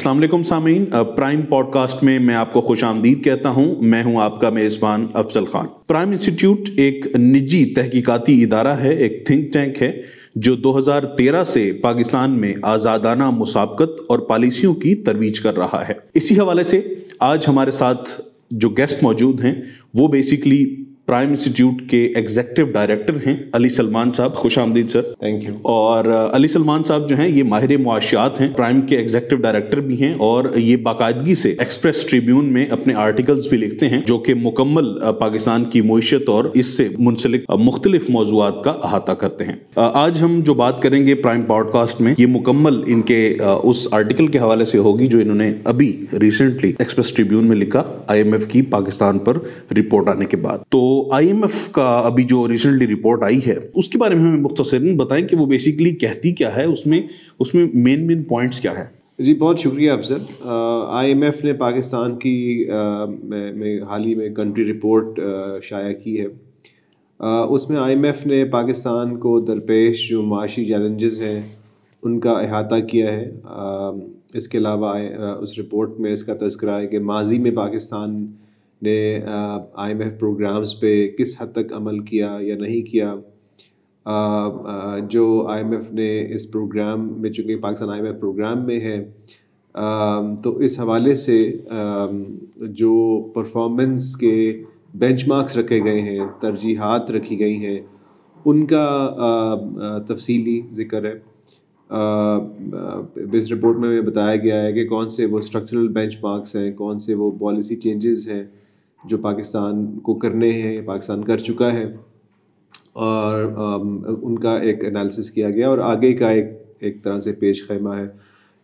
السلام علیکم سامعین پرائم پوڈ کاسٹ میں میں آپ کو خوش آمدید کہتا ہوں۔ میں ہوں آپ کا میزبان افضل خان۔ پرائم انسٹیٹیوٹ ایک نجی تحقیقاتی ادارہ ہے، ایک تھنک ٹینک ہے، جو دو ہزار تیرہ سے پاکستان میں آزادانہ مسابقت اور پالیسیوں کی ترویج کر رہا ہے۔ اسی حوالے سے آج ہمارے ساتھ جو گیسٹ موجود ہیں، وہ بیسکلی پرائم انسٹیٹیوٹ کے ایگزیکٹو ڈائریکٹر ہیں علی سلمان صاحب خوش آمدید سر۔ تھینک یو اور علی سلمان صاحب جو ہیں یہ ماہر معاشیات ہیں پرائم کے ایگزیکٹو ڈائریکٹر بھی ہیں اور یہ باقاعدگی سے ایکسپریس ٹریبیون میں اپنے آرٹیکلز بھی لکھتے ہیں جو کہ مکمل پاکستان کی معیشت اور اس سے منسلک مختلف موضوعات کا احاطہ کرتے ہیں۔ آج ہم جو بات کریں گے پرائم پوڈ کاسٹ میں یہ مکمل ان کے اس آرٹیکل کے حوالے سے ہوگی جو انہوں نے ابھی ریسنٹلی ایکسپریس ٹریبیون میں لکھا آئی ایم ایف کی پاکستان پر رپورٹ آنے کے بعد۔ تو آئی ایم ایف کا ابھی جو ریسنٹلی رپورٹ آئی ہے، اس کے بارے میں ہمیں مختصراً بتائیں کہ وہ بیسکلی کہتی کیا ہے، اس میں اس میں مین مین پوائنٹس کیا ہے جی بہت شکریہ افضل۔ آئی ایم ایف نے پاکستان کی میں حال ہی میں کنٹری رپورٹ شائع کی ہے۔ اس میں آئی ایم ایف نے پاکستان کو درپیش جو معاشی چیلنجز ہیں، ان کا احاطہ کیا ہے۔ اس کے علاوہ اس رپورٹ میں اس کا تذکرہ ہے کہ ماضی میں پاکستان نے آئی ایم ایف پروگرامز پہ کس حد تک عمل کیا یا نہیں کیا جو آئی ایم ایف نے اس پروگرام میں، چونکہ Pakistan I M F programme میں ہے تو اس حوالے سے جو پرفارمنس کے بینچ مارکس رکھے گئے ہیں، ترجیحات رکھی گئی ہیں، ان کا تفصیلی ذکر ہے۔ اس رپورٹ میں بتایا گیا ہے کہ کون سے وہ اسٹرکچرل بینچ مارکس ہیں، کون سے وہ پالیسی چینجز ہیں جو پاکستان کو کرنے ہیں پاکستان کر چکا ہے۔ اور ان کا ایک انالیسس کیا گیا اور آگے کا ایک ایک طرح سے پیش خیمہ ہے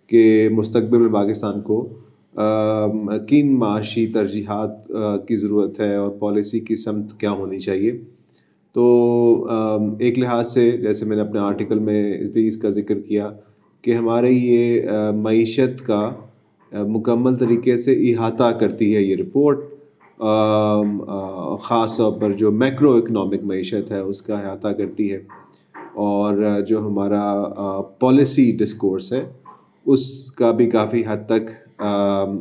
کہ مستقبل میں پاکستان کو کن معاشی ترجیحات کی ضرورت ہے اور پالیسی کی سمت کیا ہونی چاہیے۔ تو ایک لحاظ سے جیسے میں نے اپنے آرٹیکل میں بھی اس کا ذکر کیا کہ ہمارے یہ معیشت کا مکمل طریقے سے احاطہ کرتی ہے یہ رپورٹ خاص طور پر جو میکرو اکنامک معیشت ہے، اس کا احاطہ کرتی ہے۔ اور جو ہمارا پالیسی ڈسکورس ہے، اس کا بھی کافی حد تک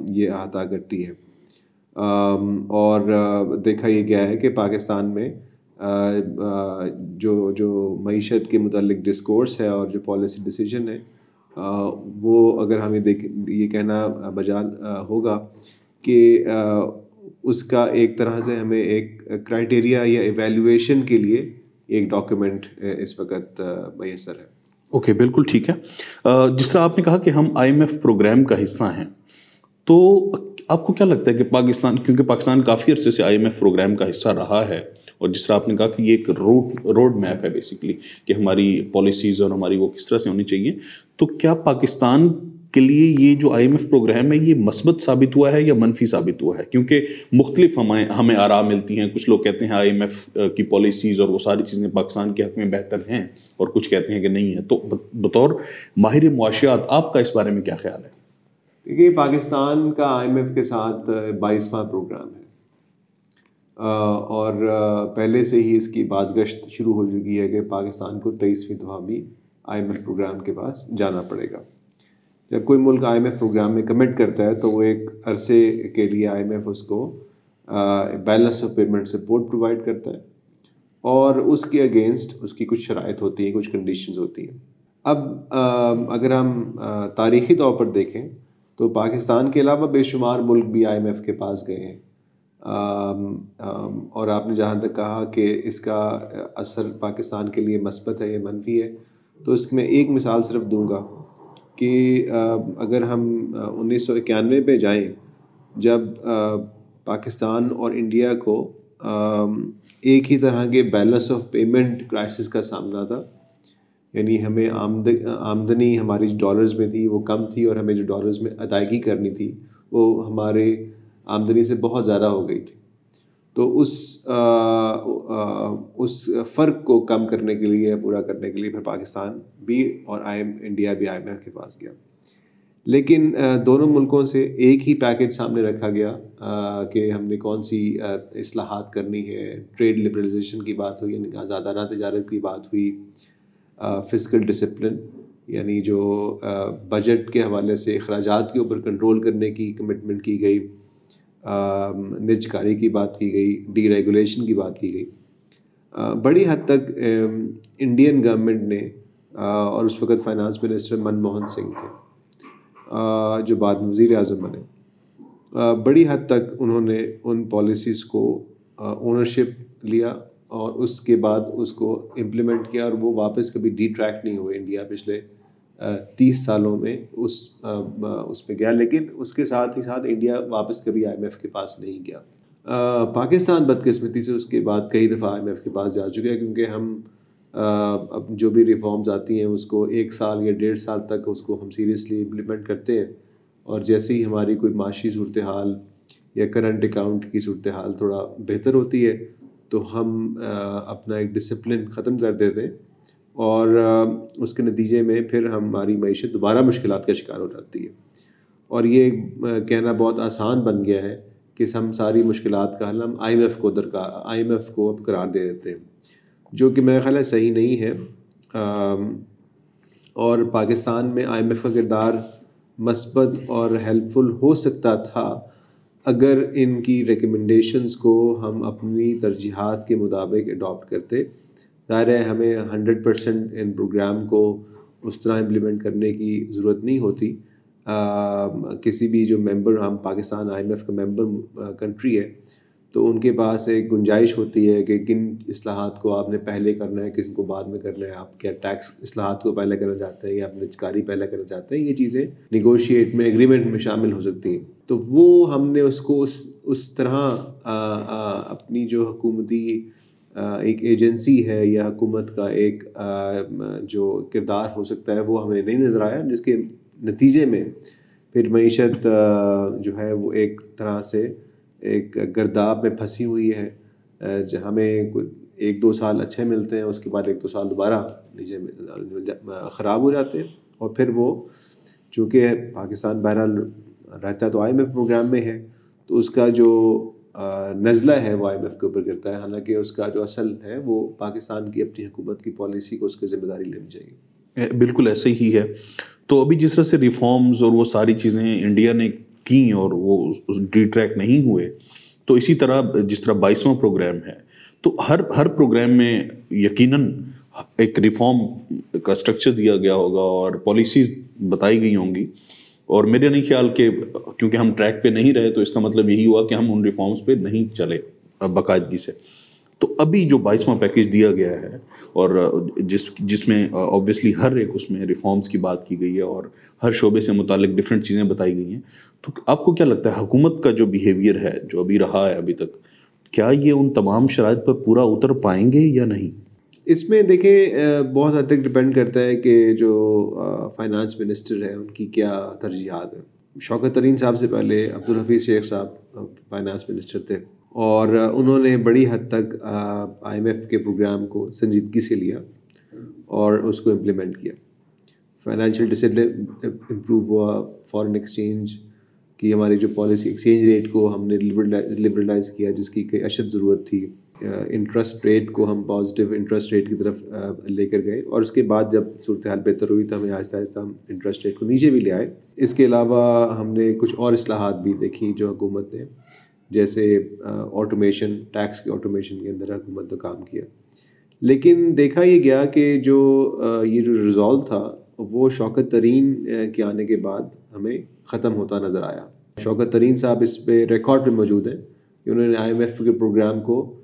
یہ احاطہ کرتی ہے۔ اور دیکھا یہ گیا ہے کہ پاکستان میں جو جو معیشت کے متعلق ڈسکورس ہے اور جو پالیسی ڈیسیجن ہے وہ اگر ہمیں دیکھ، یہ کہنا بجا ہوگا کہ اس کا ایک طرح سے ہمیں ایک کرائٹیریا یا ایویلویشن کے لیے ایک ڈاکیومنٹ اس وقت میسر ہے۔ اوکے بالکل ٹھیک ہے۔ جس طرح آپ نے کہا کہ ہم آئی ایم ایف پروگرام کا حصہ ہیں، تو آپ کو کیا لگتا ہے کہ پاکستان، کیونکہ پاکستان کافی عرصے سے آئی ایم ایف پروگرام کا حصہ رہا ہے، اور جس طرح آپ نے کہا کہ یہ ایک روڈ روڈ میپ ہے بیسکلی کہ ہماری پالیسیز اور ہماری وہ کس طرح سے ہونی چاہیے، تو کیا پاکستان کے لیے یہ جو آئی ایم ایف پروگرام ہے، یہ مثبت ثابت ہوا ہے یا منفی ثابت ہوا ہے؟ کیونکہ مختلف ہمیں ہمیں آرام ملتی ہیں، کچھ لوگ کہتے ہیں آئی ایم ایف کی پالیسیز اور وہ ساری چیزیں پاکستان کے حق میں بہتر ہیں اور کچھ کہتے ہیں کہ نہیں ہے تو بطور ماہر معاشیات، آپ کا اس بارے میں کیا خیال ہے؟ دیکھیے، پاکستان کا آئی ایم ایف کے ساتھ بائیسواں پروگرام ہے۔ اور پہلے سے ہی اس کی باز گشت شروع ہو چکی ہے کہ پاکستان کو تیئیسویں دفعہ بھی آئی ایم ایف پروگرام کے پاس جانا پڑے گا۔ جب کوئی ملک آئی ایم ایف پروگرام میں کمٹ کرتا ہے تو وہ ایک عرصے کے لیے آئی ایم ایف اس کو balance of payment support provide کرتا ہے اور اس کے اگینسٹ اس کی کچھ شرائط ہوتی ہیں، کچھ کنڈیشنز ہوتی ہیں۔ اب اگر ہم تاریخی طور پر دیکھیں تو پاکستان کے علاوہ بے شمار ملک بھی آئی ایم ایف کے پاس گئے ہیں۔ اور آپ نے جہاں تک کہا کہ اس کا اثر پاکستان کے لیے مثبت ہے یا منفی ہے، تو اس میں ایک مثال صرف دوں گا۔ کہ اگر ہم انیس سو اکیانوے پہ جائیں، جب پاکستان اور انڈیا کو ایک ہی طرح کے بیلنس آف پیمنٹ کرائسس کا سامنا تھا یعنی ہمیں آمدنی ہماری جو ڈالرز میں تھی وہ کم تھی اور ہمیں جو ڈالرز میں ادائیگی کرنی تھی وہ ہمارے آمدنی سے بہت زیادہ ہو گئی تھی۔ تو اس اس فرق کو کم کرنے کے لیے، پورا کرنے کے لیے پھر پاکستان بھی اور آئی ایم، انڈیا بھی آئی ایم ایف کے پاس گیا۔ لیکن دونوں ملکوں سے ایک ہی پیکج سامنے رکھا گیا کہ ہم نے کون سی اصلاحات کرنی ہے۔ ٹریڈ لبرلائزیشن کی بات ہوئی یعنی آزادانہ تجارت کی بات ہوئی فزیکل ڈسپلن یعنی جو بجٹ کے حوالے سے اخراجات کے اوپر کنٹرول کرنے کی کمٹمنٹ کی گئی۔ نج کاری کی بات کی گئی ڈی ریگولیشن کی بات کی گئی۔ بڑی حد تک انڈین گورنمنٹ نے اور اس وقت فائنانس منسٹر منموہن سنگھ تھے جو بعد میں وزیر اعظم بنے۔ بڑی حد تک انہوں نے ان پالیسیز کو اونرشپ لیا اور اس کے بعد اس کو امپلیمنٹ کیا اور وہ واپس کبھی ڈی ٹریک نہیں ہوئے انڈیا پچھلے تیس سالوں میں اس اس میں گیا، لیکن اس کے ساتھ ہی ساتھ انڈیا واپس کبھی آئی ایم ایف کے پاس نہیں گیا۔ پاکستان بدقسمتی سے اس کے بعد کئی دفعہ آئی ایم ایف کے پاس جا چکے ہیں، کیونکہ ہم اب جو بھی ریفارمز آتی ہیں، اس کو ایک سال یا ڈیڑھ سال تک اس کو ہم سیریسلی امپلیمنٹ کرتے ہیں۔ اور جیسے ہی ہماری کوئی معاشی صورتحال یا کرنٹ اکاؤنٹ کی صورتحال تھوڑا بہتر ہوتی ہے، تو ہم اپنا ایک ڈسپلن ختم کر دیتے ہیں۔ اور اس کے نتیجے میں پھر ہماری معیشت دوبارہ مشکلات کا شکار ہو جاتی ہے۔ اور یہ کہنا بہت آسان بن گیا ہے کہ ہم ساری مشکلات کا حل ہم آئی ایم ایف کو درکار آئی ایم ایف کو اب قرار دے دیتے ہیں، جو کہ میرا خیال ہے صحیح نہیں ہے۔ اور پاکستان میں آئی ایم ایف کا کردار مثبت اور ہیلپ فل ہو سکتا تھا اگر ان کی ریکمنڈیشنس کو ہم اپنی ترجیحات کے مطابق اڈاپٹ کرتے۔ ظاہر ہے ہمیں ہنڈریڈ پرسینٹ ان پروگرام کو اس طرح امپلیمنٹ کرنے کی ضرورت نہیں ہوتی۔ کسی بھی جو ممبر، ہم پاکستان آئی ایم ایف کا ممبر کنٹری ہے، تو ان کے پاس ایک گنجائش ہوتی ہے کہ کن اصلاحات کو آپ نے پہلے کرنا ہے، کس کو بعد میں کرنا ہے، آپ کیا ٹیکس اصلاحات کو پہلے کرنا چاہتے ہیں یا اپنے چکاری پہلے کرنا چاہتے ہیں، یہ چیزیں نیگوشیٹ میں اگریمنٹ میں شامل ہو سکتی ہیں۔ تو وہ ہم نے اس کو اس اس طرح اپنی جو حکومتی ایک ایجنسی ہے یا حکومت کا ایک جو کردار ہو سکتا ہے، وہ ہمیں نہیں نظر آیا، جس کے نتیجے میں پھر معیشت جو ہے، وہ ایک طرح سے ایک گرداب میں پھنسی ہوئی ہے۔ ہمیں ایک دو سال اچھے ملتے ہیں، اس کے بعد ایک دو سال دوبارہ نیچے خراب ہو جاتے ہیں۔ اور پھر وہ، چونکہ پاکستان بہرحال رہتا تو آئی ایم ایف پروگرام میں ہے، تو اس کا جو نزلہ ہے وہ آئی ایم ایف کے اوپر کرتا ہے۔ حالانکہ اس کا جو اصل ہے، وہ پاکستان کی اپنی حکومت کی پالیسی کو اس کی ذمہ داری لینی چاہیے۔ بالکل ایسے ہی ہے۔ تو ابھی جس طرح سے ریفارمز اور وہ ساری چیزیں انڈیا نے کیں اور وہ ڈی ٹریک نہیں ہوئے، تو اسی طرح جس طرح بائیسواں پروگرام ہے، تو ہر ہر پروگرام میں یقیناً ایک ریفارم کا اسٹرکچر دیا گیا ہوگا اور پالیسیز بتائی گئی ہوں گی۔ اور میرے نہیں خیال کہ کیونکہ ہم ٹریک پہ نہیں رہے تو اس کا مطلب یہی ہوا کہ ہم ان ریفارمس پہ نہیں چلے باقاعدگی سے۔ تو ابھی جو بائیسواں پیکیج دیا گیا ہے اور جس جس میں آبویسلی ہر ایک اس میں ریفارمس کی بات کی گئی ہے اور ہر شعبے سے متعلق ڈفرینٹ چیزیں بتائی گئی ہیں، تو آپ کو کیا لگتا ہے حکومت کا جو بیہیویئر ہے، جو ابھی رہا ہے ابھی تک، کیا یہ ان تمام شرائط پر پورا اتر پائیں گے یا نہیں؟ اس میں دیکھیں بہت حد تک ڈپینڈ کرتا ہے کہ جو فائنانس منسٹر ہے ان کی کیا ترجیحات ہیں۔ شوکت ترین صاحب سے پہلے، عبدالحفیظ شیخ صاحب فائنانس منسٹر تھے۔ اور انہوں نے بڑی حد تک آئی ایم ایف کے پروگرام کو سنجیدگی سے لیا اور اس کو امپلیمنٹ کیا۔ فائنینشیل ڈسپلن امپروو ہوا فارن ایکسچینج کی ہماری جو پالیسی ایکسچینج ریٹ کو ہم نے لبرلائز کیا، جس کی کئی اشد ضرورت تھی۔ انٹرسٹ ریٹ کو ہم پازیٹیو انٹرسٹ ریٹ کی طرف لے کر گئے۔ اور اس کے بعد جب صورتحال بہتر ہوئی تو ہمیں آہستہ آہستہ ہم انٹرسٹ ریٹ کو نیچے بھی لے آئے۔ اس کے علاوہ ہم نے کچھ اور اصلاحات بھی دیکھی جو حکومت نے، جیسے آٹومیشن ٹیکس کے آٹومیشن کے اندر حکومت نے کام کیا۔ لیکن دیکھا یہ گیا کہ جو یہ جو ریزالو تھا، وہ شوکت ترین کے آنے کے بعد ہمیں ختم ہوتا نظر آیا۔ شوکت ترین صاحب اس پہ ریکارڈ پہ موجود ہیں کہ انہوں نے آئی ایم ایف کے پروگرام کو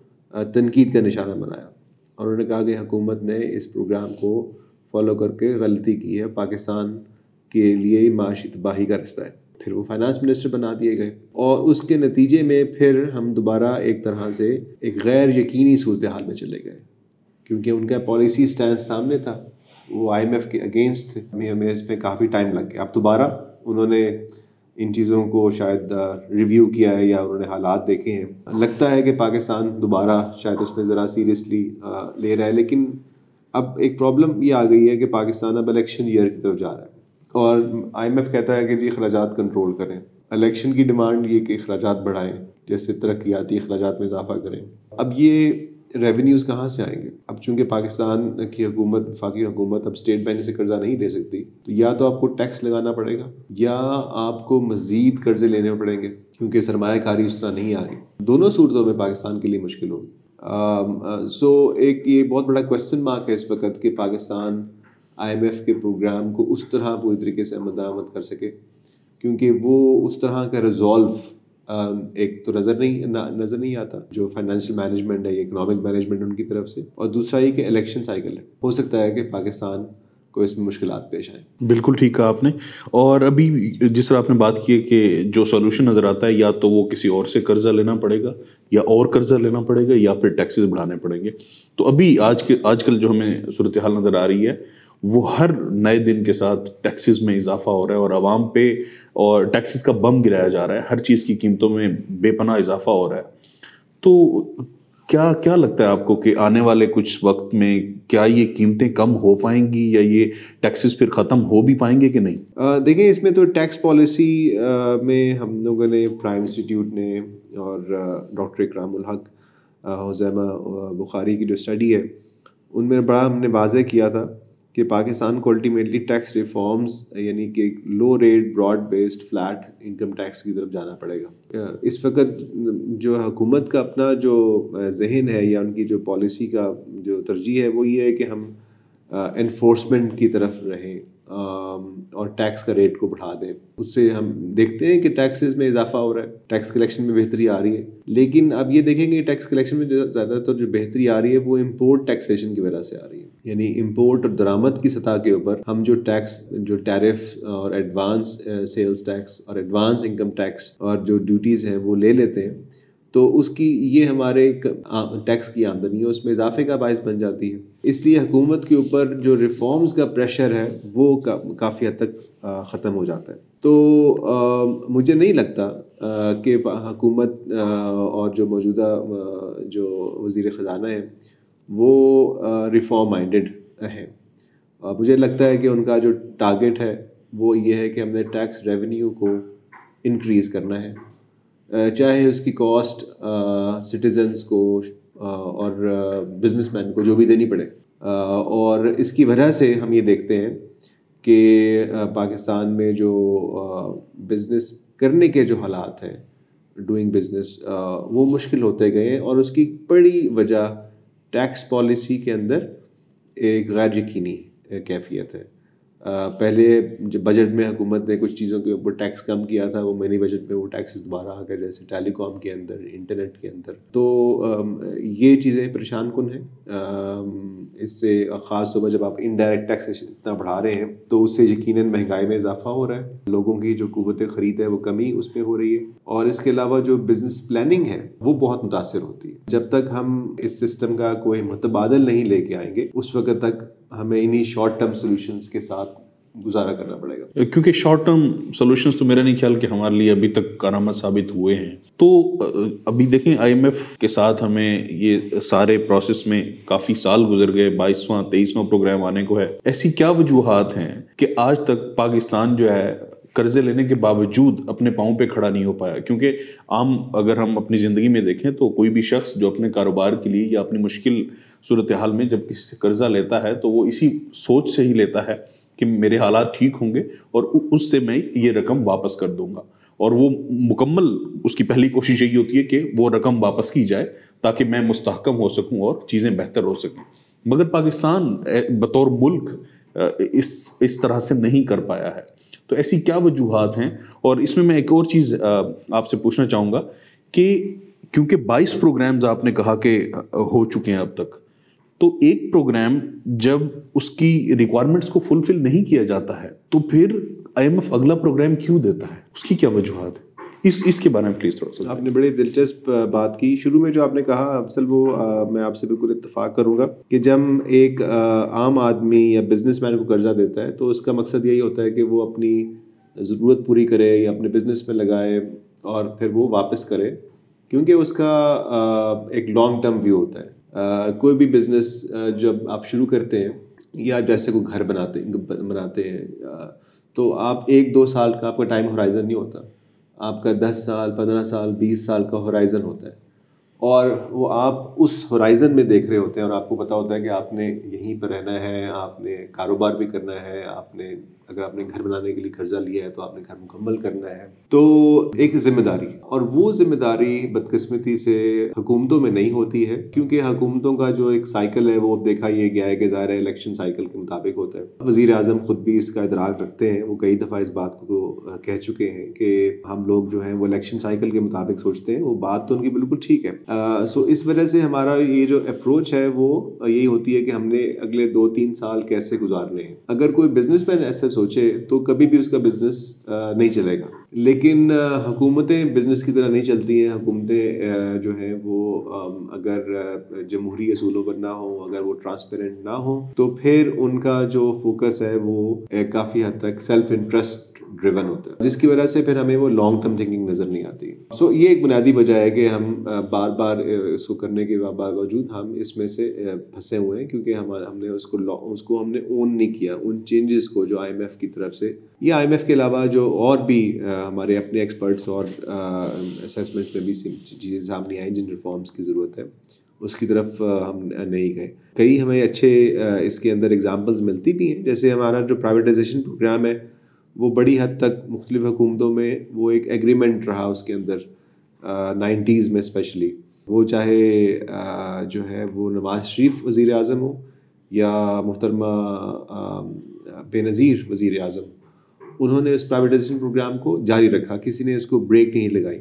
تنقید کا نشانہ بنایا۔ اور انہوں نے کہا کہ حکومت نے اس پروگرام کو فالو کر کے غلطی کی ہے، پاکستان کے لیے معاشی تباہی کا رستہ ہے۔ پھر وہ فائنانس منسٹر بنا دیے گئے۔ اور اس کے نتیجے میں پھر ہم دوبارہ ایک طرح سے ایک غیر یقینی صورتحال میں چلے گئے۔ کیونکہ ان کا پالیسی اسٹینڈ سامنے تھا۔ وہ آئی ایم ایف کے اگینسٹ تھے۔ ہمیں اس میں کافی ٹائم لگ گیا۔ اب دوبارہ انہوں نے ان چیزوں کو شاید ریویو کیا ہے یا انہوں نے حالات دیکھے ہیں۔ لگتا ہے کہ پاکستان دوبارہ شاید اس میں ذرا سیریسلی لے رہا ہے، لیکن اب ایک پرابلم یہ آ گئی ہے کہ پاکستان اب الیکشن ایئر کی طرف جا رہا ہے۔ اور آئی ایم ایف کہتا ہے کہ جی اخراجات کنٹرول کریں۔ الیکشن کی ڈیمانڈ یہ کہ اخراجات بڑھائیں، جیسے ترقیاتی اخراجات میں اضافہ کریں۔ اب یہ ریونیوز کہاں سے آئیں گے؟ اب چونکہ پاکستان کی حکومت، وفاقی حکومت اب اسٹیٹ بینک سے قرضہ نہیں دے سکتی، تو یا تو آپ کو ٹیکس لگانا پڑے گا یا آپ کو مزید قرضے لینے پڑیں گے، کیونکہ سرمایہ کاری اس طرح نہیں آ رہی۔ دونوں صورتوں میں پاکستان کے لیے مشکل ہوگی۔ سو ایک یہ بہت بڑا کوشچن مارک ہے اس وقت کہ پاکستان آئی ایم ایف کے پروگرام کو اس طرح پوری طریقے سے عمل درآمد کر سکے، کیونکہ وہ اس طرح کا ریزولو ایک تو نظر نہیں نظر نہیں آتا، جو فائنینشیل مینجمنٹ ہے اکنامک مینجمنٹ ان کی طرف سے۔ اور دوسرا یہ کہ الیکشن سائیکل ہے۔ ہو سکتا ہے کہ پاکستان کو اس میں مشکلات پیش آئیں۔ بالکل ٹھیک کہا آپ نے۔ اور ابھی جس طرح آپ نے بات کی ہے کہ جو سولوشن نظر آتا ہے، یا تو وہ کسی اور سے قرضہ لینا پڑے گا، یا اور قرضہ لینا پڑے گا، یا پھر ٹیکسیز بڑھانے پڑیں گے۔ تو ابھی آج کے، آج کل جو ہمیں صورتحال نظر آ رہی ہے وہ ہر نئے دن کے ساتھ ٹیکسیز میں اضافہ ہو رہا ہے اور عوام پہ اور ٹیکسیز کا بم گرایا جا رہا ہے، ہر چیز کی قیمتوں میں بے پناہ اضافہ ہو رہا ہے۔ تو کیا کیا لگتا ہے آپ کو کہ آنے والے کچھ وقت میں کیا یہ قیمتیں کم ہو پائیں گی یا یہ ٹیکسیز پھر ختم ہو بھی پائیں گے کہ نہیں؟ دیکھیں، اس میں تو ٹیکس پالیسی میں ہم لوگوں نے، پرائم انسٹیٹیوٹ نے اور ڈاکٹر اکرام الحق حزیمہ بخاری کی جو اسٹڈی ہے، ان میں بڑا ہم نے واضح کیا تھا۔ کہ پاکستان کو الٹیمیٹلی ٹیکس ریفارمز یعنی کہ low rate broad based flat income tax کی طرف جانا پڑے گا۔ اس وقت جو حکومت کا اپنا جو ذہن ہے یا ان کی جو پالیسی کا جو ترجیح ہے وہ یہ ہے کہ ہم انفورسمنٹ کی طرف رہیں۔ اور ٹیکس کا ریٹ کو بڑھا دیں۔ اس سے ہم دیکھتے ہیں کہ ٹیکسز میں اضافہ ہو رہا ہے۔ ٹیکس کلیکشن میں بہتری آ رہی ہے۔ لیکن اب یہ دیکھیں گے ٹیکس کلیکشن میں زیادہ تر جو بہتری آ رہی ہے وہ امپورٹ ٹیکسیشن کی وجہ سے آ رہی ہے۔ یعنی امپورٹ اور درآمد کی سطح کے اوپر ہم جو ٹیکس، جو ٹیرف اور ایڈوانس سیلس ٹیکس اور ایڈوانس انکم ٹیکس اور جو ڈیوٹیز ہیں وہ لے لیتے ہیں۔ تو اس کی یہ ہمارے ٹیکس کی آمدنی ہے۔ اس میں اضافے کا باعث بن جاتی ہے۔ اس لیے حکومت کے اوپر جو ریفارمز کا پریشر ہے، وہ کافی حد تک ختم ہو جاتا ہے۔ تو مجھے نہیں لگتا کہ حکومت اور جو موجودہ جو وزیر خزانہ ہیں، وہ ریفارم مائنڈیڈ ہیں۔ مجھے لگتا ہے کہ ان کا جو ٹارگیٹ ہے، وہ یہ ہے کہ ہم نے ٹیکس ریونیو کو انکریز کرنا ہے۔ چاہے اس کی کاسٹ سٹیزنس کو اور بزنس مین کو جو بھی دینی پڑے۔ اور اس کی وجہ سے ہم یہ دیکھتے ہیں کہ پاکستان میں جو بزنس کرنے کے جو حالات ہیں ڈوئنگ بزنس وہ مشکل ہوتے گئے ہیں اور اس کی بڑی وجہ ٹیکس پالیسی کے اندر ایک غیر یقینی کیفیت ہے۔ پہلے جب بجٹ میں حکومت نے کچھ چیزوں کے اوپر ٹیکس کم کیا تھا، وہ منی بجٹ میں وہ ٹیکسز دوبارہ آ گئے، جیسے ٹیلی کام کے اندر انٹرنیٹ کے اندر۔ تو یہ چیزیں پریشان کن ہیں۔ اس سے خاص طور پر جب آپ انڈائریکٹ ٹیکسیشن اتنا بڑھا رہے ہیں، تو اس سے یقیناً مہنگائی میں اضافہ ہو رہا ہے۔ لوگوں کی جو قوت خرید ہے وہ کمی اس میں ہو رہی ہے۔ اور اس کے علاوہ جو بزنس پلاننگ ہے، وہ بہت متاثر ہوتی ہے۔ جب تک ہم اس سسٹم کا کوئی متبادل نہیں لے کے آئیں گے، اس وقت تک ہمیں انہیں شارٹ ٹرم سولوشنس کے ساتھ گزارا کرنا پڑے گا۔ کیونکہ شارٹ ٹرم سولوشنس تو میرا نہیں خیال کہ ہمارے لیے ابھی تک کارآمد ثابت ہوئے ہیں۔ تو ابھی دیکھیں آئی ایم ایف کے ساتھ ہمیں یہ سارے پروسیس میں کافی سال گزر گئے۔ بائیسواں، تیئیسواں پروگرام آنے کو ہے۔ ایسی کیا وجوہات ہیں کہ آج تک پاکستان جو ہے، قرضے لینے کے باوجود اپنے پاؤں پہ کھڑا نہیں ہو پایا؟ کیونکہ عام اگر ہم اپنی زندگی میں دیکھیں تو کوئی بھی شخص جو اپنے کاروبار کے لیے یا اپنی مشکل صورت حال میں جب کسی سے قرضہ لیتا ہے تو وہ اسی سوچ سے ہی لیتا ہے کہ میرے حالات ٹھیک ہوں گے اور اس سے میں یہ رقم واپس کر دوں گا۔ اور وہ مکمل اس کی پہلی کوشش یہی ہوتی ہے کہ وہ رقم واپس کی جائے تاکہ میں مستحکم ہو سکوں اور چیزیں بہتر ہو سکیں۔ مگر پاکستان بطور ملک اس اس طرح سے نہیں کر پایا ہے۔ تو ایسی کیا وجوہات ہیں؟ اور اس میں میں ایک اور چیز آپ سے پوچھنا چاہوں گا کہ کیونکہ بائیس پروگرامز آپ نے کہا کہ ہو چکے ہیں اب تک تو ایک پروگرام جب اس کی ریکوائرمنٹس کو فلفل نہیں کیا جاتا ہے، تو پھر آئی ایم ایف اگلا پروگرام کیوں دیتا ہے؟ اس کی کیا وجوہات ہے اس اس کے بارے میں پلیز تھوڑا سا آپ نے بڑی دلچسپ بات کی۔ شروع میں جو آپ نے کہا، اصل وہ میں آپ سے بالکل اتفاق کروں گا کہ جب ایک عام آدمی یا بزنس مین کو قرضہ دیتا ہے، تو اس کا مقصد یہی ہوتا ہے کہ وہ اپنی ضرورت پوری کرے یا اپنے بزنس میں لگائے اور پھر وہ واپس کرے، کیونکہ اس کا ایک لانگ ٹرم ویو ہوتا ہے۔ کوئی بھی بزنس جب آپ شروع کرتے ہیں، یا جیسے کوئی گھر بناتے بناتے ہیں تو آپ ایک دو سال کا آپ کا ٹائم ہورائزن نہیں ہوتا۔ آپ کا دس سال، پندرہ سال، بیس سال کا ہورائزن ہوتا ہے۔ اور وہ آپ اس ہورائزن میں دیکھ رہے ہوتے ہیں اور آپ کو پتہ ہوتا ہے کہ آپ نے یہیں پر رہنا ہے، آپ نے کاروبار بھی کرنا ہے، آپ نے اگر آپ نے گھر بنانے کے لیے قرضہ لیا ہے تو آپ نے گھر مکمل کرنا ہے، تو ایک ذمہ داری۔ اور وہ ذمہ داری بدقسمتی سے حکومتوں میں نہیں ہوتی ہے، کیونکہ حکومتوں کا جو ایک سائیکل ہے، وہ دیکھا یہ گیا ہے کہ ظاہر الیکشن سائیکل کے مطابق ہوتا ہے۔ وزیر اعظم خود بھی اس کا ادراک رکھتے ہیں، وہ کئی دفعہ اس بات کو کہہ چکے ہیں کہ ہم لوگ جو ہیں وہ الیکشن سائیکل کے مطابق سوچتے ہیں، وہ بات تو ان کی بالکل ٹھیک ہے۔ سو اس وجہ سے ہمارا یہ جو اپروچ ہے، وہ یہی ہوتی ہے کہ ہم نے اگلے دو تین سال کیسے گزارنے ہیں۔ اگر کوئی بزنس مین ایسے سوچے تو کبھی بھی اس کا بزنس نہیں چلے گا۔ لیکن حکومتیں بزنس کی طرح نہیں چلتی ہیں۔ حکومتیں جو ہیں وہ اگر جمہوری اصولوں پر نہ ہوں، اگر وہ ٹرانسپیرنٹ نہ ہوں، تو پھر ان کا جو فوکس ہے وہ کافی حد تک سیلف انٹرسٹ ڈریون ہوتا ہے جس کی وجہ سے پھر ہمیں وہ لانگ ٹرم تھنکنگ نظر نہیں آتی۔ سو so, یہ ایک بنیادی وجہ ہے کہ ہم بار بار اس کو کرنے کے باوجود ہم اس میں سے پھنسے ہوئے ہیں کیونکہ ہمارا ہم نے اس کو اس کو ہم نے اون نہیں کیا۔ ان چینجز کو جو آئی ایم ایف کی طرف سے یا آئی ایم ایف کے علاوہ جو اور بھی ہمارے اپنے ایکسپرٹس اور اسیسمنٹ میں بھی چیزیں سامنے آئیں جن ریفارمس کی ضرورت ہے۔ اس کی طرف ہم نہیں گئے۔ کئی ہمیں اچھے اس کے اندر اگزامپلز ملتی بھی ہیں۔ جیسے ہمارا جو پرائیویٹائزیشن پروگرام ہے وہ بڑی حد تک مختلف حکومتوں میں وہ ایک ایگریمنٹ رہا اس کے اندر نائنٹیز میں اسپیشلی وہ چاہے جو ہے وہ نواز شریف وزیر اعظم ہو یا محترمہ بے نظیر وزیر اعظم انہوں نے اس پرائیویٹائزیشن پروگرام کو جاری رکھا، کسی نے اس کو بریک نہیں لگائی۔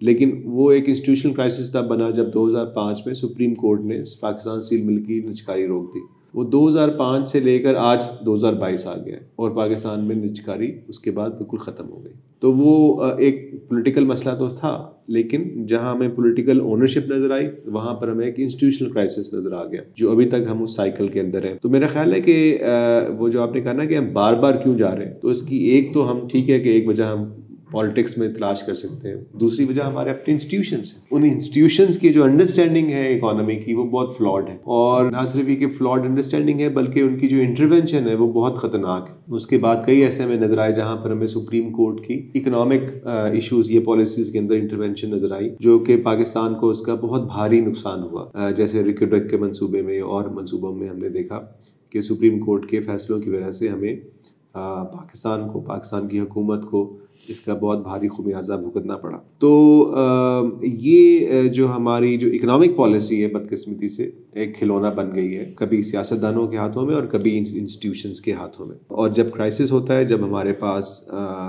لیکن وہ ایک انسٹیٹیوشنل کرائسس تب بنا جب دو ہزار پانچ میں سپریم کورٹ نے پاکستان سیل مل کی نچکاری روک دی۔ وہ دو ہزار پانچ سے لے کر آج دو ہزار بائیس آ گیا اور پاکستان میں نچکاری اس کے بعد بالکل ختم ہو گئی۔ تو وہ ایک پولیٹیکل مسئلہ تو تھا، لیکن جہاں ہمیں پولیٹیکل اونرشپ نظر آئی، وہاں پر ہمیں ایک انسٹیٹیوشنل کرائسس نظر آ گیا، جو ابھی تک ہم اس سائیکل کے اندر ہیں۔ تو میرا خیال ہے کہ وہ جو آپ نے کہا نا کہ ہم بار بار کیوں جا رہے ہیں، تو اس کی ایک تو ہم، ٹھیک ہے کہ ایک وجہ ہم پالیٹکس میں تلاش کر سکتے ہیں۔ دوسری وجہ ہمارے اپنے انسٹیٹیوشنس ہیں۔ ان انسٹیٹیوشنس کی جو انڈرسٹینڈنگ ہے اکانومی کی وہ بہت فلاڈ ہے اور نہ صرف یہ کہ فلاڈ انڈرسٹینڈنگ ہے بلکہ ان کی جو انٹروینشن ہے وہ بہت خطرناک ہے۔ اس کے بعد کئی ایسے ہمیں نظر آئے جہاں پر ہمیں سپریم کورٹ کی اکنامک ایشوز یہ پالیسیز کے اندر انٹروینشن نظر آئی، جو کہ پاکستان کو اس کا بہت بھاری نقصان ہوا۔ جیسے ریکڈک کے منصوبے میں اور منصوبوں میں ہم نے دیکھا کہ سپریم کورٹ کے فیصلوں کی وجہ سے ہمیں پاکستان کو، پاکستان کی حکومت کو اس کا بہت بھاری خمیازہ بھگتنا پڑا۔ تو یہ جو ہماری جو اکنامک پالیسی ہے بدقسمتی سے، ایک کھلونا بن گئی ہے کبھی سیاستدانوں کے ہاتھوں میں اور کبھی انسٹیٹیوشنس کے ہاتھوں میں۔ اور جب کرائسس ہوتا ہے، جب ہمارے پاس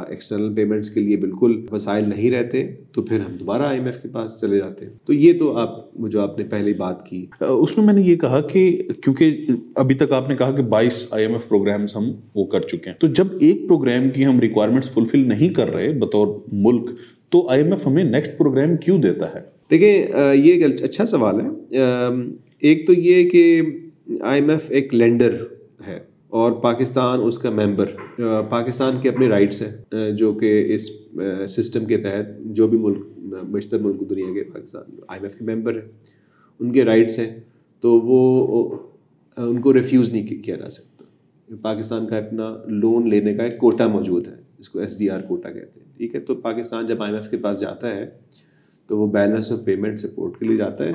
ایکسٹرنل پیمنٹس کے لیے بالکل وسائل نہیں رہتے، تو پھر ہم دوبارہ آئی ایم ایف کے پاس چلے جاتے ہیں۔ تو یہ تو آپ جو آپ نے پہلی بات کی۔ اس میں میں نے یہ کہا کہ، کیونکہ ابھی تک آپ نے کہا کہ بائیس آئی ایم ایف پروگرامس ہم وہ کر چکے ہیں۔ تو جب ایک پروگرام کی ہم ریکوائرمنٹس فلفل نہیں کر رہے بطور ملک، تو آئی ایم ایف ہمیں نیکسٹ پروگرام کیوں دیتا ہے؟ دیکھیں یہ ایک اچھا سوال ہے۔ ایک تو یہ کہ آئی ایم ایف ایک لینڈر ہے اور پاکستان اس کا ممبر پاکستان کے اپنے رائٹس ہیں جو کہ اس سسٹم کے تحت جو بھی ملک بیشتر ملک دنیا کے پاکستان آئی ایم ایف کے ممبر ہیں، ان کے رائٹس ہیں، تو وہ ان کو ریفیوز نہیں کیا جا سکتا۔ پاکستان کا اپنا لون لینے کا ایک کوٹا موجود ہے۔ جس کو ایس ڈی آر کوٹا کہتے ہیں۔ ٹھیک ہے، تو پاکستان جب آئی ایم ایف کے پاس جاتا ہے، تو وہ بیلنس آف پیمنٹ سپورٹ کے لیے جاتا ہے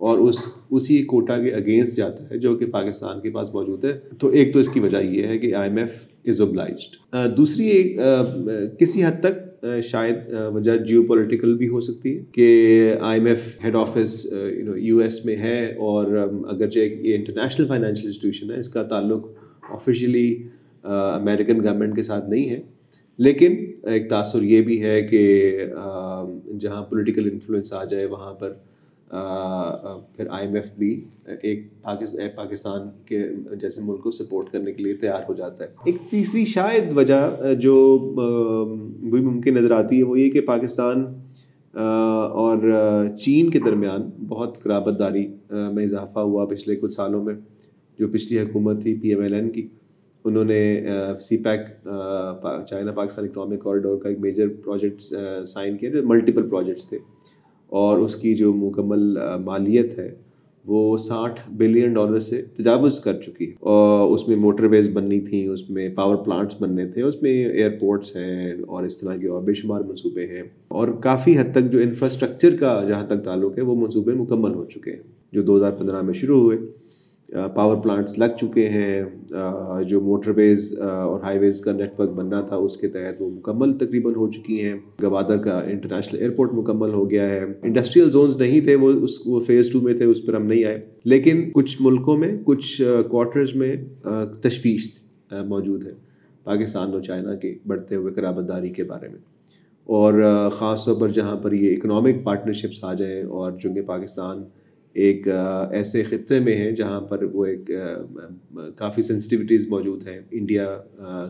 اور اس، اسی کوٹا کے اگینسٹ جاتا ہے جو کہ پاکستان کے پاس موجود ہے۔ تو ایک تو اس کی وجہ یہ ہے کہ آئی ایم ایف از اوبلائزڈ دوسری ایک کسی حد تک شاید وجہ جیو پولیٹیکل بھی ہو سکتی ہے کہ I M F head office U S میں ہے اور اگرچہ یہ انٹرنیشنل فائنینشیل انسٹیٹیوشن ہے، اس کا تعلق آفیشلی امیریکن گورنمنٹ کے ساتھ نہیں ہے۔ لیکن ایک تاثر یہ بھی ہے کہ جہاں پولیٹیکل انفلوئنس آ جائے، وہاں پر پھر آئی ایم ایف بھی ایک پاکستان کے جیسے ملک کو سپورٹ کرنے کے لیے تیار ہو جاتا ہے۔ ایک تیسری شاید وجہ جو بھی ممکن نظر آتی ہے، وہ یہ کہ پاکستان اور چین کے درمیان بہت قرابت داری میں اضافہ ہوا پچھلے کچھ سالوں میں، جو پچھلی حکومت تھی پی ایم ایل این کی۔ انہوں نے CPEC China Pakistan economic corridor کا ایک میجر پروجیکٹ سائن کیا، جو ملٹیپل پروجیکٹس تھے۔ اور اس کی جو مکمل مالیت ہے، وہ ساٹھ بلین ڈالر سے تجاوز کر چکی ہے۔ اور اس میں موٹر ویز بننی تھیں، اس میں پاور پلانٹس بننے تھے، اس میں ایئرپورٹس ہیں، اور اس طرح کے اور بے شمار منصوبے ہیں۔ اور کافی حد تک جو انفراسٹرکچر کا جہاں تک تعلق ہے، وہ منصوبے مکمل ہو چکے ہیں، جو دو ہزار پندرہ میں شروع ہوئے۔ پاور پلانٹس لگ چکے ہیں جو موٹر ویز اور ہائی ویز کا نیٹ ورک بننا تھا، اس کے تحت وہ مکمل تقریباً ہو چکی ہیں۔ گوادر کا انٹرنیشنل ایئرپورٹ مکمل ہو گیا ہے۔ انڈسٹریل زونز نہیں تھے، وہ اس، وہ فیز ٹو میں تھے، اس پر ہم نہیں آئے۔ لیکن کچھ ملکوں میں، کچھ کوارٹرز میں تشویش موجود ہے۔ پاکستان اور چائنا کے بڑھتے ہوئے قرابت کے بارے میں۔ اور خاص طور پر جہاں پر یہ اکنامک پارٹنرشپس آ جائیں اور چونکہ پاکستان ایک ایسے خطے میں ہیں جہاں پر وہ ایک کافی سینسٹیوٹیز موجود ہیں۔ انڈیا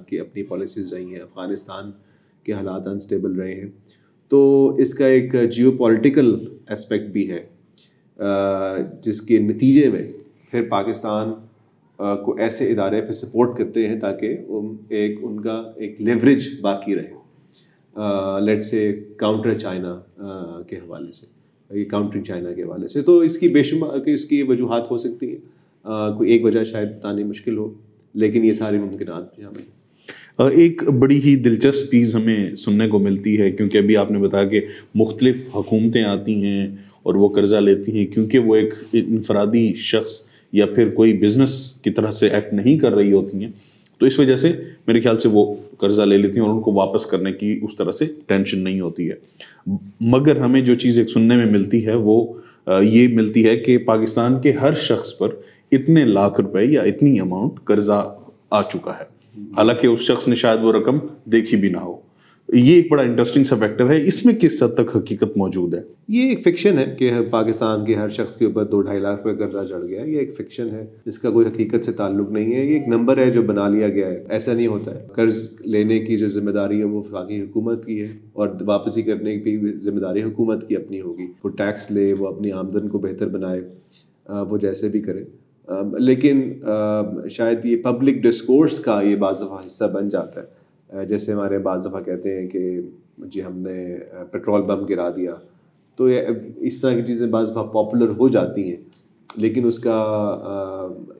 کی اپنی پالیسیز رہی ہیں، افغانستان کے حالات انسٹیبل رہے ہیں۔ تو اس کا ایک جیو پولیٹیکل اسپیکٹ بھی ہے جس کے نتیجے میں پھر پاکستان کو ایسے ادارے پہ سپورٹ کرتے ہیں تاکہ ایک، ان کا ایک لیوریج باقی رہے۔ لیٹ سے کاؤنٹر چائنا کے حوالے سے۔ یہ کاؤنٹرنگ چائنا کے حوالے سے۔ تو اس کی بے شمار اس کی وجوہات ہو سکتی ہیں۔ کوئی ایک وجہ شاید بتانی مشکل ہو، لیکن یہ ساری ممکنات بھی ہمیں۔ ایک بڑی ہی دلچسپ چیز ہمیں سننے کو ملتی ہے، کیونکہ ابھی آپ نے بتایا کہ مختلف حکومتیں آتی ہیں اور وہ قرضہ لیتی ہیں، کیونکہ وہ ایک انفرادی شخص یا پھر کوئی بزنس کی طرح سے ایکٹ نہیں کر رہی ہوتی ہیں۔ تو اس وجہ سے میرے خیال سے وہ قرضہ لے لیتی ہیں اور ان کو واپس کرنے کی اس طرح سے ٹینشن نہیں ہوتی ہے۔ مگر ہمیں جو چیز ایک سننے میں ملتی ہے وہ یہ ملتی ہے کہ پاکستان کے ہر شخص پر اتنے لاکھ روپے یا اتنی اماؤنٹ قرضہ آ چکا ہے۔ حالانکہ اس شخص نے شاید وہ رقم دیکھی بھی نہ ہو۔ یہ ایک بڑا انٹرسٹنگ سا فیکٹر ہے۔ اس میں کس حد تک حقیقت موجود ہے؟ یہ ایک فکشن ہے کہ پاکستان کے ہر شخص کے اوپر دو ڈھائی لاکھ روپے قرضہ چڑھ گیا ہے۔ یہ ایک فکشن ہے۔ اس کا کوئی حقیقت سے تعلق نہیں ہے۔ یہ ایک نمبر ہے جو بنا لیا گیا ہے۔ ایسا نہیں ہوتا ہے۔ قرض لینے کی جو ذمہ داری ہے وہ باقی حکومت کی ہے اور واپسی کرنے کی بھی ذمہ داری حکومت کی اپنی ہوگی۔ وہ ٹیکس لے، وہ اپنی آمدن کو بہتر بنائے وہ جیسے بھی کرے۔ لیکن شاید یہ پبلک ڈسکورس کا یہ بعض دفعہ حصہ بن جاتا ہے۔ جیسے ہمارے بعض دفعہ کہتے ہیں کہ جی ہم نے پٹرول بم گرا دیا۔ تو یہ اس طرح کی چیزیں بعض دفعہ پاپولر ہو جاتی ہیں۔ لیکن اس کا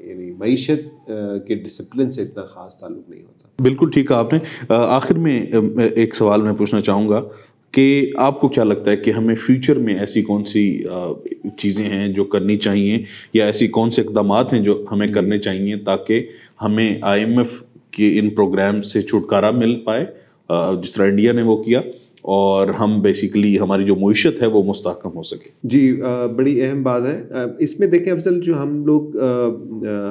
یعنی معیشت کے ڈسپلن سے اتنا خاص تعلق نہیں ہوتا۔ بالکل ٹھیک ہے آپ نے۔ آخر میں ایک سوال میں پوچھنا چاہوں گا کہ آپ کو کیا لگتا ہے کہ ہمیں فیوچر میں ایسی کون سی چیزیں ہیں جو کرنی چاہیے یا ایسی کون سے اقدامات ہیں جو ہمیں کرنے چاہیے تاکہ ہمیں آئی ایم ایف کہ ان پروگرام سے چھٹکارا مل پائے جس طرح انڈیا نے وہ کیا، اور ہم بیسیکلی ہماری جو معیشت ہے وہ مستحکم ہو سکے۔ جی بڑی اہم بات ہے۔ اس میں دیکھیں افضل، جو ہم لوگ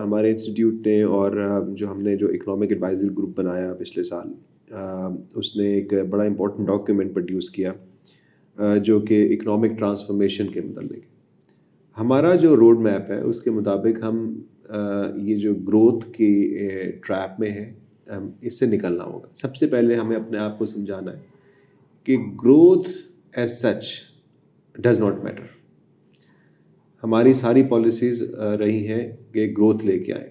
ہمارے انسٹیٹیوٹ نے اور جو ہم نے جو اکنامک ایڈوائزری گروپ بنایا پچھلے سال اس نے ایک بڑا امپورٹنٹ ڈاکیومنٹ پروڈیوس کیا جو کہ اکنامک ٹرانسفارمیشن کے متعلق۔ ہمارا جو روڈ میپ ہے، اس کے مطابق ہم یہ جو گروتھ کی ٹریپ میں ہے اس سے نکلنا ہوگا۔ سب سے پہلے ہمیں اپنے آپ کو سمجھانا ہے کہ growth as such does not matter ہماری ساری پالیسیز رہی ہیں کہ گروتھ لے کے آئے۔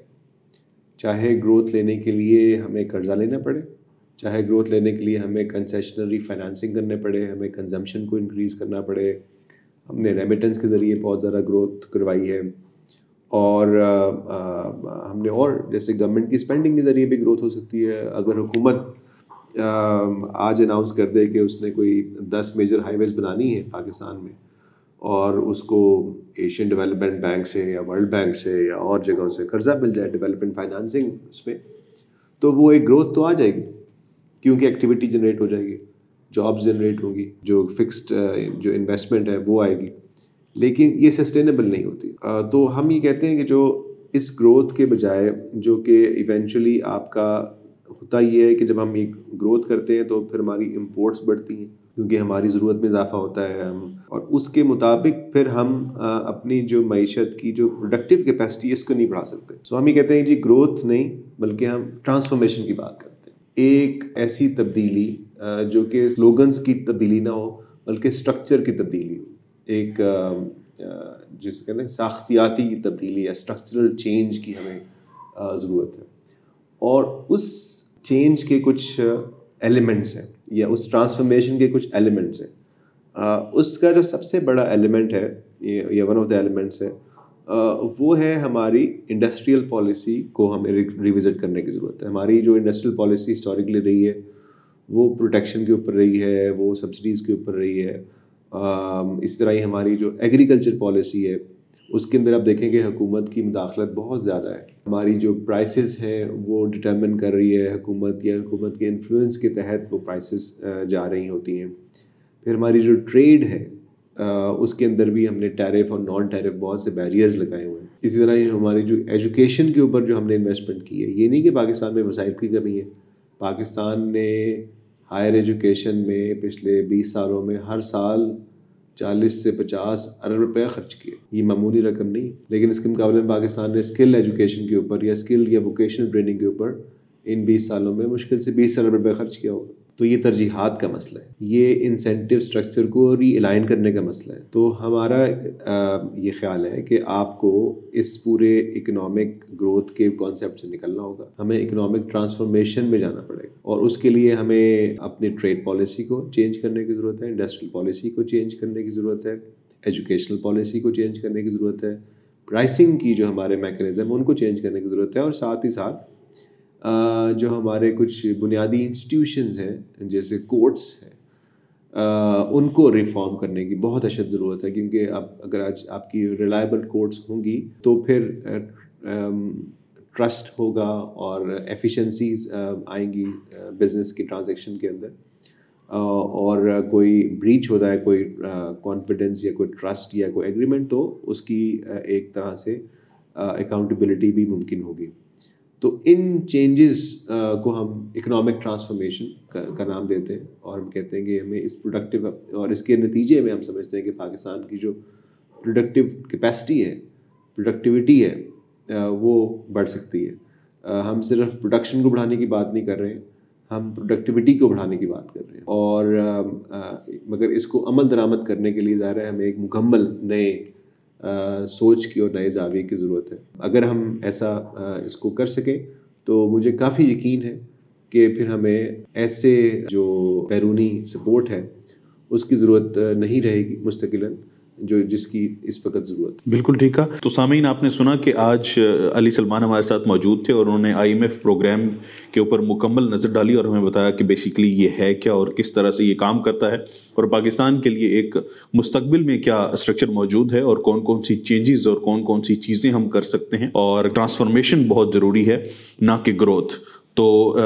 چاہے گروتھ لینے کے لیے ہمیں قرضہ لینا پڑے، چاہے گروتھ لینے کے لیے ہمیں کنسیشنری فائنانسنگ کرنے پڑے، ہمیں کنزمپشن کو انکریز کرنا پڑے۔ ہم نے ریمیٹنس کے ذریعے بہت زیادہ گروتھ کروائی ہے۔ اور ہم نے اور جیسے گورنمنٹ کی اسپینڈنگ کے ذریعے بھی گروتھ ہو سکتی ہے۔ اگر حکومت آج اناؤنس کر دے کہ اس نے کوئی دس میجر ہائی ویز بنانی ہے پاکستان میں اور اس کو ایشین ڈیولپمنٹ بینک سے یا ورلڈ بینک سے یا اور جگہوں سے قرضہ مل جائے ڈیولپمنٹ فائنانسنگ اس میں، تو وہ ایک گروتھ تو آ جائے گی۔ کیونکہ ایکٹیویٹی جنریٹ ہو جائے گی جابس جنریٹ ہوگی، جو فکسڈ جو انویسٹمنٹ ہے وہ آئے گی۔ لیکن یہ سسٹینیبل نہیں ہوتی۔ تو ہم یہ کہتے ہیں کہ جو اس گروتھ کے بجائے جو کہ ایونچولی آپ کا ہوتا یہ ہے کہ جب ہم ایک گروتھ کرتے ہیں تو پھر ہماری امپورٹس بڑھتی ہیں، کیونکہ ہماری ضرورت میں اضافہ ہوتا ہے ہم۔ اور اس کے مطابق پھر ہم اپنی جو معیشت کی جو پروڈکٹیو کیپیسٹی ہے، اس کو نہیں بڑھا سکتے۔ سو ہم یہ کہتے ہیں جی گروتھ نہیں، بلکہ ہم ٹرانسفارمیشن کی بات کرتے ہیں۔ ایک ایسی تبدیلی جو کہ سلوگنس کی تبدیلی نہ ہو، بلکہ اسٹرکچر کی تبدیلی ہو۔ ایک جس کہتے ہیں، ساختیاتی تبدیلی یا اسٹرکچرل چینج کی ہمیں ضرورت ہے۔ اور اس چینج کے کچھ ایلیمنٹس ہیں، یا اس ٹرانسفارمیشن کے کچھ ایلیمنٹس ہیں۔ اس کا جو سب سے بڑا ایلیمنٹ ہے، یا ون آف دا ایلیمنٹس ہے وہ ہے ہماری انڈسٹریل پالیسی کو ہمیں ریوزٹ کرنے کی ضرورت ہے۔ ہماری جو انڈسٹریل پالیسی ہسٹوریکلی رہی ہے، وہ پروٹیکشن کے اوپر رہی ہے، وہ سبسڈیز کے اوپر رہی ہے۔ اس طرح ہی ہماری جو ایگریکلچر پالیسی ہے، اس کے اندر آپ دیکھیں کہ حکومت کی مداخلت بہت زیادہ ہے۔ ہماری جو پرائسز ہیں، وہ ڈٹرمن کر رہی ہے حکومت یا حکومت کے انفلوئنس کے تحت وہ پرائسز جا رہی ہوتی ہیں۔ پھر ہماری جو ٹریڈ ہے اس کے اندر بھی ہم نے ٹیرف اور نان ٹیرف بہت سے بیریئرز لگائے ہوئے ہیں۔ اسی طرح ہماری جو ایجوکیشن کے اوپر جو ہم نے انویسٹمنٹ کی ہے، یہ نہیں کہ پاکستان میں وسائل کی کمی ہے۔ پاکستان نے ہائر ایجوکیشن میں پچھلے بیس سالوں میں ہر سال چالیس سے پچاس ارب روپیہ خرچ کیے۔ یہ معمولی رقم نہیں، لیکن اس کے مقابلے میں پاکستان نے اسکل ایجوکیشن کے اوپر یا اسکل یا ووکیشنل ٹریننگ کے اوپر ان بیس سالوں میں مشکل سے بیس ارب روپے خرچ کیا ہوگا۔ تو یہ ترجیحات کا مسئلہ ہے۔ یہ انسینٹیو اسٹرکچر کو ری الائن کرنے کا مسئلہ ہے۔ تو ہمارا یہ خیال ہے کہ آپ کو اس پورے اکنامک گروتھ کے کانسیپٹ سے نکلنا ہوگا۔ ہمیں اکنامک ٹرانسفارمیشن میں جانا پڑے گا۔ اور اس کے لیے ہمیں اپنی ٹریڈ پالیسی کو چینج کرنے کی ضرورت ہے انڈسٹریل پالیسی کو چینج کرنے کی ضرورت ہے ایجوکیشنل پالیسی کو چینج کرنے کی ضرورت ہے پرائسنگ کی جو ہمارے میکینزم ان کو چینج کرنے کی ضرورت ہے اور ساتھ ہی ساتھ جو ہمارے کچھ بنیادی انسٹیٹیوشنز ہیں، جیسے کورٹس ہیں ان کو ریفارم کرنے کی بہت اشد ضرورت ہے، کیونکہ اب اگر آج آپ کی ریلائبل کورٹس ہوں گی تو پھر ٹرسٹ ہوگا اور ایفیشنسیز آئیں گی بزنس کی ٹرانزیکشن کے اندر۔ اور کوئی بریچ ہوتا ہے، کوئی کانفیڈنس یا کوئی ٹرسٹ یا کوئی ایگریمنٹ تو اس کی ایک طرح سے اکاؤنٹیبلٹی بھی ممکن ہوگی۔ تو ان چینجز کو ہم اکنامک ٹرانسفارمیشن کا نام دیتے ہیں اور ہم کہتے ہیں کہ ہمیں اس پروڈکٹیو اور اس کے نتیجے میں ہم سمجھتے ہیں کہ پاکستان کی جو پروڈکٹیو کیپیسٹی ہے پروڈکٹیوٹی ہے وہ بڑھ سکتی ہے۔ ہم صرف پروڈکشن کو بڑھانے کی بات نہیں کر رہے ہیں، ہم پروڈکٹیوٹی کو بڑھانے کی بات کر رہے ہیں۔ اور مگر اس کو عمل درآمد کرنے کے لیے ظاہر ہے ہمیں ایک مکمل نئے سوچ کی اور نئے زاویے کی ضرورت ہے۔ اگر ہم ایسا اس کو کر سکیں تو مجھے کافی یقین ہے کہ پھر ہمیں ایسے جو بیرونی سپورٹ ہے، اس کی ضرورت نہیں رہے گی مستقلاً۔ جو جس کی اس وقت ضرورت بالکل ٹھیک ہے تو سامعین، آپ نے سنا کہ آج علی سلمان ہمارے ساتھ موجود تھے اور انہوں نے آئی ایم ایف پروگرام کے اوپر مکمل نظر ڈالی اور ہمیں بتایا کہ بیسیکلی یہ ہے کیا اور کس طرح سے یہ کام کرتا ہے اور پاکستان کے لیے ایک مستقبل میں کیا اسٹرکچر موجود ہے اور کون کون سی چینجز اور کون کون سی چیزیں ہم کر سکتے ہیں اور ٹرانسفارمیشن بہت ضروری ہے، نہ کہ گروتھ تو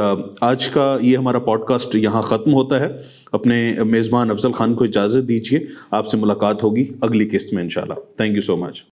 آج کا یہ ہمارا پوڈ کاسٹ یہاں ختم ہوتا ہے۔ اپنے میزبان افضل خان کو اجازت دیجیے آپ سے ملاقات ہوگی اگلی قسط میں انشاءاللہ۔ Thank you so much